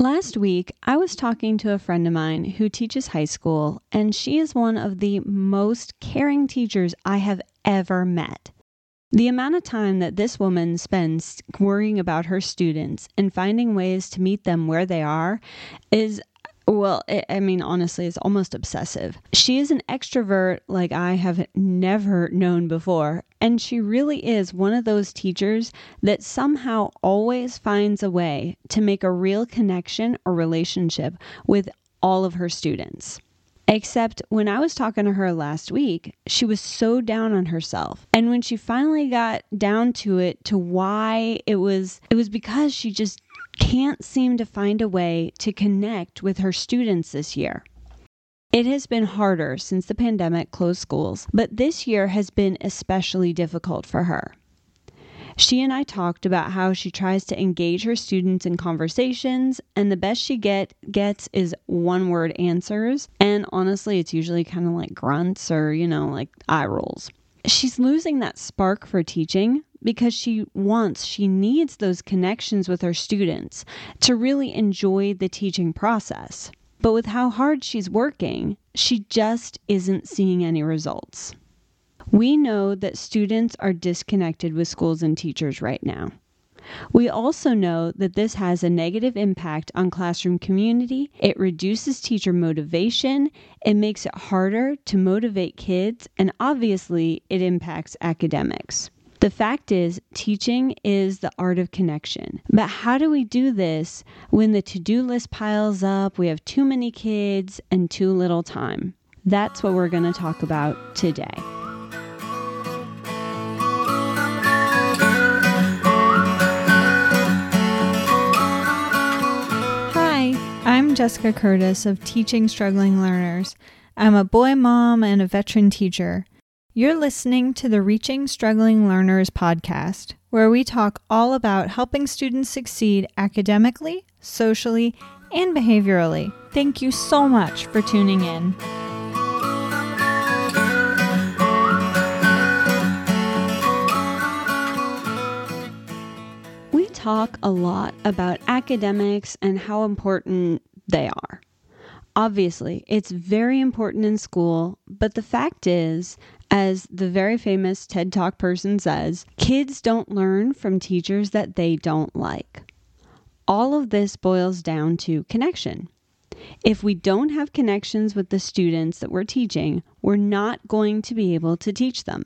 Last week, I was talking to a friend of mine who teaches high school, and she is one of the most caring teachers I have ever met. The amount of time that this woman spends worrying about her students and finding ways to meet them where they are is well, it, I mean, honestly, it's almost obsessive. She is an extrovert like I have never known before. And she really is one of those teachers that somehow always finds a way to make a real connection or relationship with all of her students. Except when I was talking to her last week, she was so down on herself. And when she finally got down to it to why it was it was because she just can't seem to find a way to connect with her students this year. It has been harder since the pandemic closed schools, but this year has been especially difficult for her. She and I talked about how she tries to engage her students in conversations, and the best she get gets is one word answers. And honestly, it's usually kind of like grunts or, you know, like eye rolls. She's losing that spark for teaching because she wants, she needs those connections with her students to really enjoy the teaching process. But with how hard she's working, she just isn't seeing any results. We know that students are disconnected with schools and teachers right now. We also know that this has a negative impact on classroom community. It reduces teacher motivation, it makes it harder to motivate kids, and obviously, it impacts academics. The fact is, teaching is the art of connection. But how do we do this when the to do list piles up, we have too many kids, and too little time? That's what we're going to talk about today. Hi, I'm Jessica Curtis of Reaching Struggling Learners. I'm a boy mom and a veteran teacher. You're listening to the Reaching Struggling Learners podcast, where we talk all about helping students succeed academically, socially, and behaviorally. Thank you so much for tuning in. We talk a lot about academics and how important they are. Obviously, it's very important in school, but the fact is, as the very famous TED Talk person says, kids don't learn from teachers that they don't like. All of this boils down to connection. If we don't have connections with the students that we're teaching, we're not going to be able to teach them.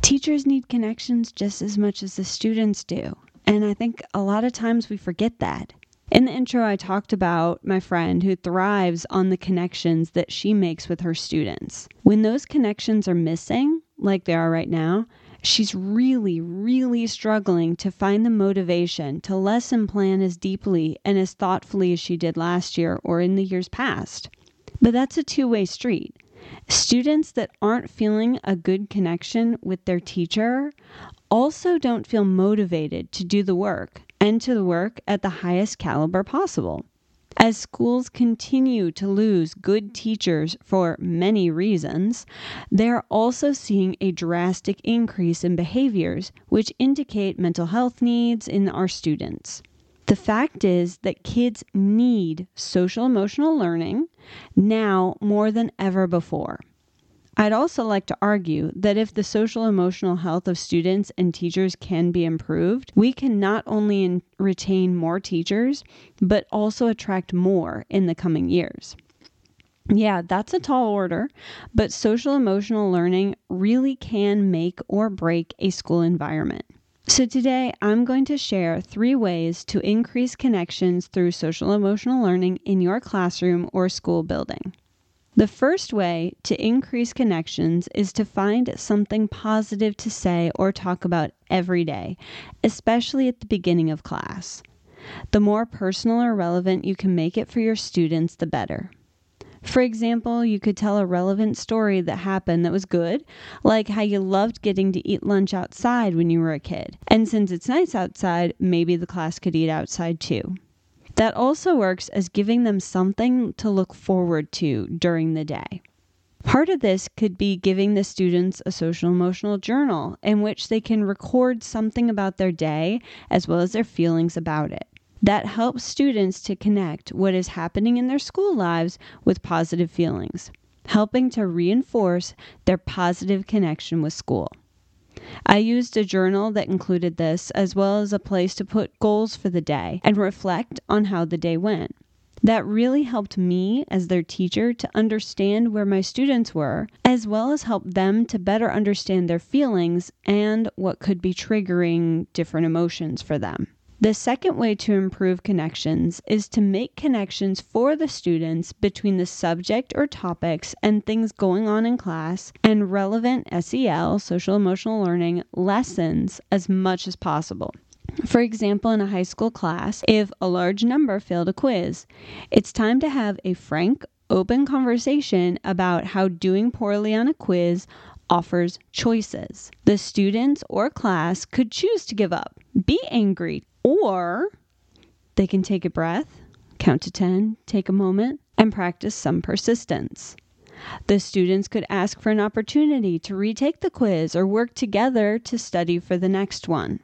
Teachers need connections just as much as the students do. And I think a lot of times we forget that. In the intro, I talked about my friend who thrives on the connections that she makes with her students. When those connections are missing, like they are right now, she's really, really struggling to find the motivation to lesson plan as deeply and as thoughtfully as she did last year or in the years past. But that's a two way street. Students that aren't feeling a good connection with their teacher also don't feel motivated to do the work and to work at the highest caliber possible. As schools continue to lose good teachers for many reasons, they're also seeing a drastic increase in behaviors which indicate mental health needs in our students. The fact is that kids need social emotional learning now more than ever before. I'd also like to argue that if the social emotional health of students and teachers can be improved, we can not only in- retain more teachers, but also attract more in the coming years. Yeah, that's a tall order, but social emotional learning really can make or break a school environment. So, today I'm going to share three ways to increase connections through social emotional learning in your classroom or school building. The first way to increase connections is to find something positive to say or talk about every day, especially at the beginning of class. The more personal or relevant you can make it for your students, the better. For example, you could tell a relevant story that happened that was good, like how you loved getting to eat lunch outside when you were a kid. And since it's nice outside, maybe the class could eat outside too. That also works as giving them something to look forward to during the day. Part of this could be giving the students a social emotional journal in which they can record something about their day as well as their feelings about it. that helps students to connect what is happening in their school lives with positive feelings, helping to reinforce their positive connection with school. I used a journal that included this, as well as a place to put goals for the day and reflect on how the day went. That really helped me as their teacher to understand where my students were, as well as help them to better understand their feelings and what could be triggering different emotions for them. The second way to improve connections is to make connections for the students between the subject or topics and things going on in class and relevant SEL, social emotional learning, lessons as much as possible. For example, in a high school class, if a large number failed a quiz, it's time to have a frank, open conversation about how doing poorly on a quiz offers choices. The students or class could choose to give up, be angry, or they can take a breath, count to 10, take a moment, and practice some persistence. The students could ask for an opportunity to retake the quiz or work together to study for the next one.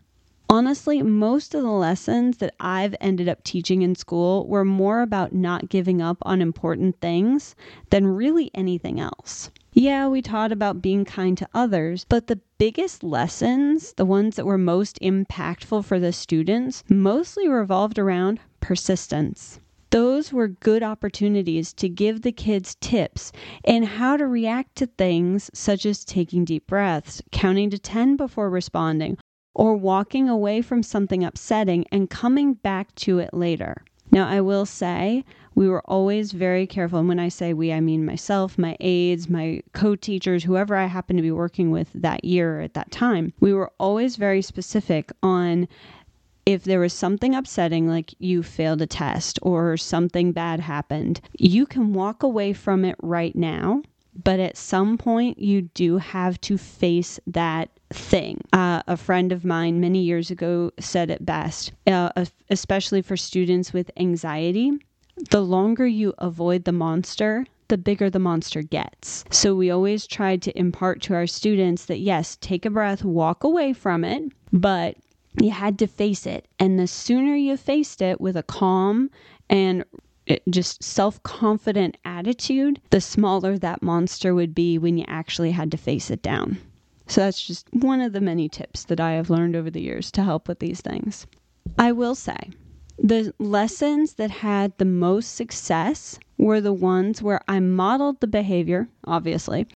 Honestly, most of the lessons that I've ended up teaching in school were more about not giving up on important things than really anything else. Yeah, we taught about being kind to others, but the biggest lessons, the ones that were most impactful for the students, mostly revolved around persistence. Those were good opportunities to give the kids tips in how to react to things such as taking deep breaths, counting to 10 before responding, or walking away from something upsetting and coming back to it later. Now, I will say we were always very careful. And when I say we, I mean myself, my aides, my co teachers, whoever I happened to be working with that year at that time. We were always very specific on if there was something upsetting, like you failed a test or something bad happened, you can walk away from it right now but at some point you do have to face that thing. Uh, a friend of mine many years ago said it best, uh, especially for students with anxiety. The longer you avoid the monster, the bigger the monster gets. So we always tried to impart to our students that yes, take a breath, walk away from it, but you had to face it. And the sooner you faced it with a calm and just self confident attitude, the smaller that monster would be when you actually had to face it down. So that's just one of the many tips that I have learned over the years to help with these things. I will say the lessons that had the most success were the ones where I modeled the behavior, obviously,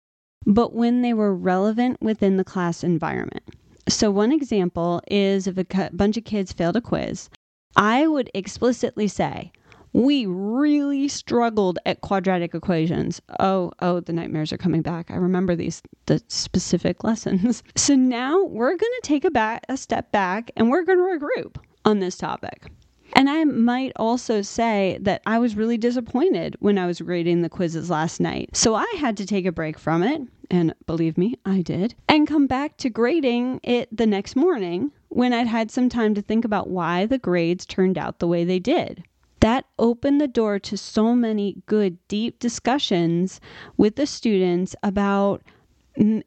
but when they were relevant within the class environment. So, one example is if a bunch of kids failed a quiz, I would explicitly say, we really struggled at quadratic equations. Oh, oh, the nightmares are coming back. I remember these the specific lessons. So now we're going to take a back a step back and we're going to regroup on this topic. And I might also say that I was really disappointed when I was grading the quizzes last night. So I had to take a break from it, and believe me, I did, and come back to grading it the next morning when I'd had some time to think about why the grades turned out the way they did opened the door to so many good, deep discussions with the students about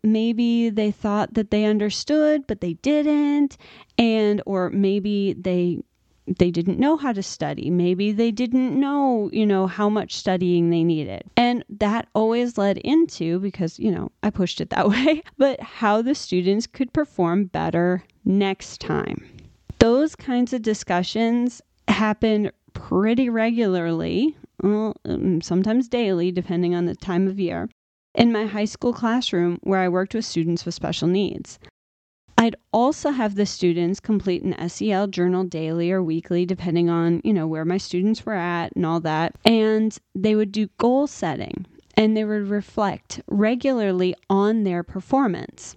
maybe they thought that they understood but they didn't and or maybe they they didn't know how to study. Maybe they didn't know you know how much studying they needed. And that always led into because you know i pushed it that way but how the students could perform better next time. Those kinds of discussions happen pretty regularly, um, sometimes daily, depending on the time of year, in my high school classroom where I worked with students with special needs. I'd also have the students complete an SEL journal daily or weekly, depending on, you know, where my students were at and all that. And they would do goal setting and they would reflect regularly on their performance.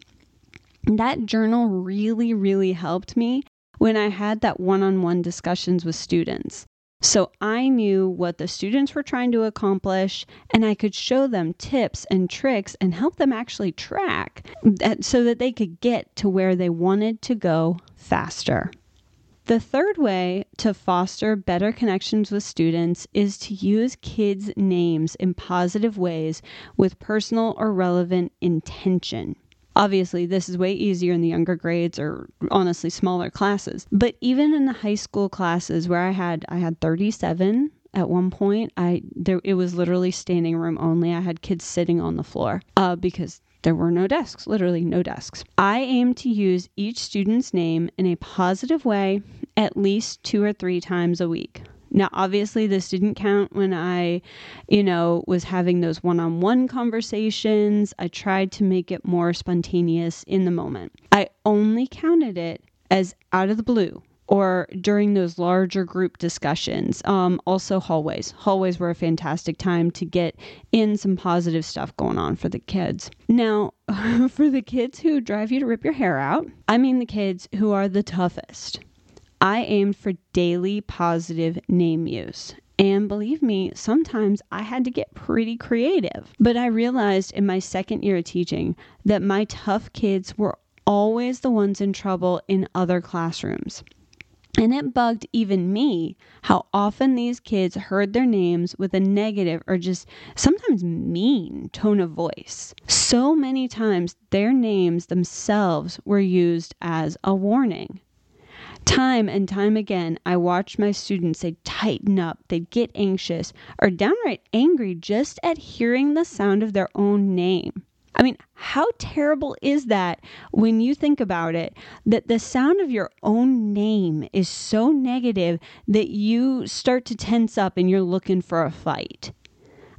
That journal really, really helped me when I had that one on one discussions with students. So I knew what the students were trying to accomplish, and I could show them tips and tricks and help them actually track so that they could get to where they wanted to go faster. The third way to foster better connections with students is to use kids' names in positive ways with personal or relevant intention. Obviously, this is way easier in the younger grades or honestly smaller classes. But even in the high school classes where I had I had 37 at one point, I there it was literally standing room only. I had kids sitting on the floor uh, because there were no desks, literally no desks. I aim to use each student's name in a positive way at least two or three times a week. Now, obviously, this didn't count when I, you know, was having those one on one conversations. I tried to make it more spontaneous in the moment. I only counted it as out of the blue or during those larger group discussions. Um, also, hallways. Hallways were a fantastic time to get in some positive stuff going on for the kids. Now, for the kids who drive you to rip your hair out, I mean the kids who are the toughest. I aimed for daily positive name use. And believe me, sometimes I had to get pretty creative. But I realized in my second year of teaching that my tough kids were always the ones in trouble in other classrooms. And it bugged even me how often these kids heard their names with a negative or just sometimes mean tone of voice. So many times their names themselves were used as a warning. Time and time again, I watched my students, they'd tighten up, they'd get anxious, or downright angry just at hearing the sound of their own name. I mean, how terrible is that when you think about it? That the sound of your own name is so negative that you start to tense up and you're looking for a fight.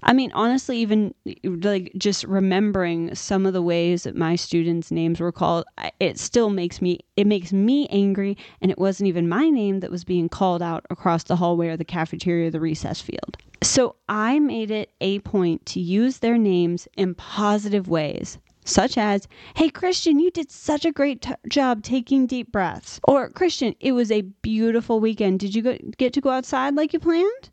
I mean, honestly, even like just remembering some of the ways that my students' names were called, it still makes me it makes me angry. And it wasn't even my name that was being called out across the hallway or the cafeteria or the recess field. So I made it a point to use their names in positive ways. Such as, hey, Christian, you did such a great t- job taking deep breaths. Or, Christian, it was a beautiful weekend. Did you go- get to go outside like you planned?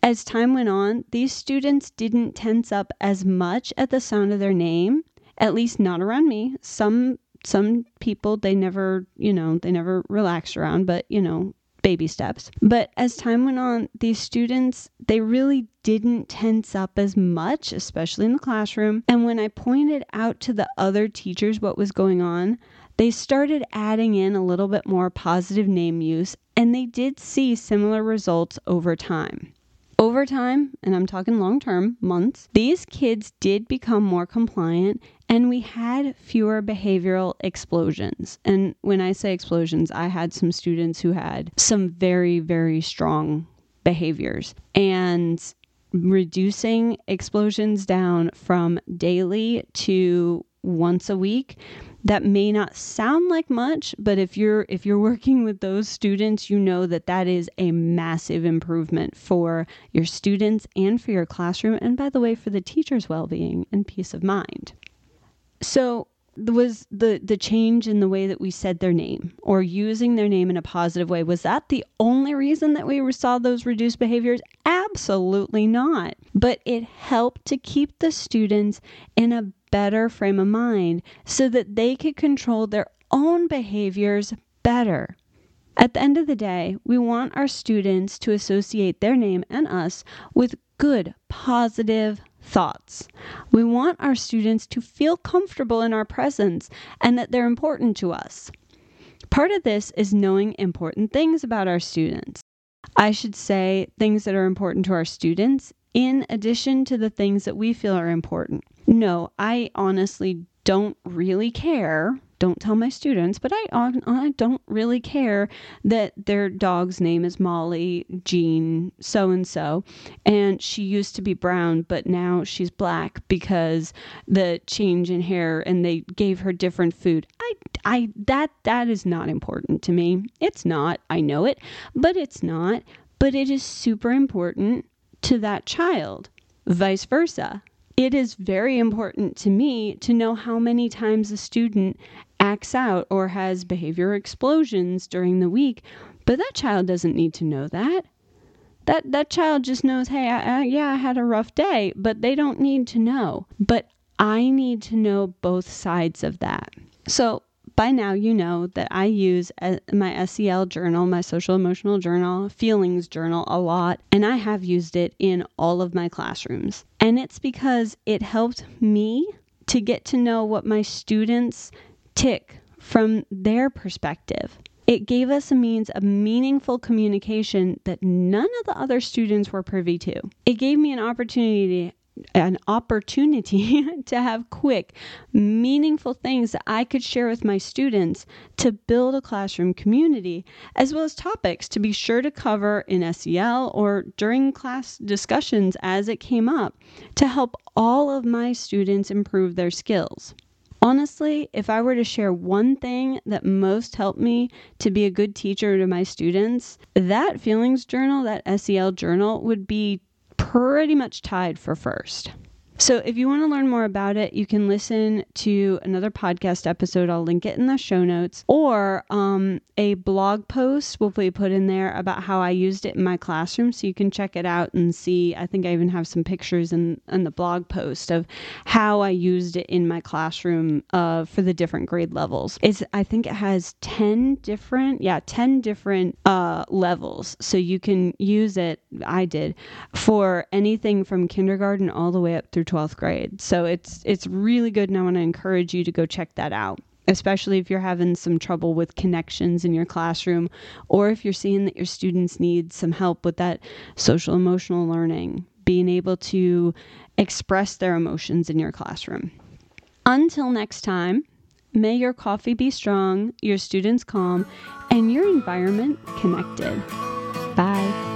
As time went on, these students didn't tense up as much at the sound of their name, at least not around me. Some some people they never, you know, they never relaxed around, but you know, baby steps. But as time went on, these students, they really didn't tense up as much, especially in the classroom. And when I pointed out to the other teachers what was going on, they started adding in a little bit more positive name use, and they did see similar results over time. Over time, and I'm talking long term, months, these kids did become more compliant and we had fewer behavioral explosions. And when I say explosions, I had some students who had some very, very strong behaviors. And reducing explosions down from daily to once a week. That may not sound like much but if you're if you're working with those students you know that that is a massive improvement for your students and for your classroom and by the way for the teacher's well-being and peace of mind. So was the the change in the way that we said their name or using their name in a positive way was that the only reason that we saw those reduced behaviors? Absolutely not. But it helped to keep the students in a better frame of mind so that they could control their own behaviors better. At the end of the day, we want our students to associate their name and us with good, positive thoughts. We want our students to feel comfortable in our presence and that they're important to us. Part of this is knowing important things about our students. I should say things that are important to our students in addition to the things that we feel are important. No, I honestly don't really care. Don't tell my students, but I, I don't really care that their dog's name is Molly Jean so and so, and she used to be brown, but now she's black because the change in hair and they gave her different food. I, I that that is not important to me. It's not. I know it, but it's not. But it is super important to that child. Vice versa. It is very important to me to know how many times a student acts out or has behavior explosions during the week, but that child doesn't need to know that. That that child just knows, "Hey, I, I, yeah, I had a rough day," but they don't need to know. But I need to know both sides of that. So, by now you know that I use uh, my SEL journal, my social emotional journal, feelings journal a lot, and I have used it in all of my classrooms. And it's because it helped me to get to know what my students tick from their perspective. It gave us a means of meaningful communication that none of the other students were privy to. It gave me an opportunity an opportunity to have quick, meaningful things that I could share with my students to build a classroom community, as well as topics to be sure to cover in SEL or during class discussions as it came up to help all of my students improve their skills. Honestly, if I were to share one thing that most helped me to be a good teacher to my students, that feelings journal, that SEL journal, would be pretty much tied for first. So, if you want to learn more about it, you can listen to another podcast episode. I'll link it in the show notes, or um, a blog post will be put in there about how I used it in my classroom. So, you can check it out and see. I think I even have some pictures in, in the blog post of how I used it in my classroom uh, for the different grade levels. It's, I think it has 10 different, yeah, 10 different uh, levels. So, you can use it, I did, for anything from kindergarten all the way up through 12th grade. So it's it's really good and I want to encourage you to go check that out. Especially if you're having some trouble with connections in your classroom, or if you're seeing that your students need some help with that social emotional learning, being able to express their emotions in your classroom. Until next time, may your coffee be strong, your students calm, and your environment connected. Bye.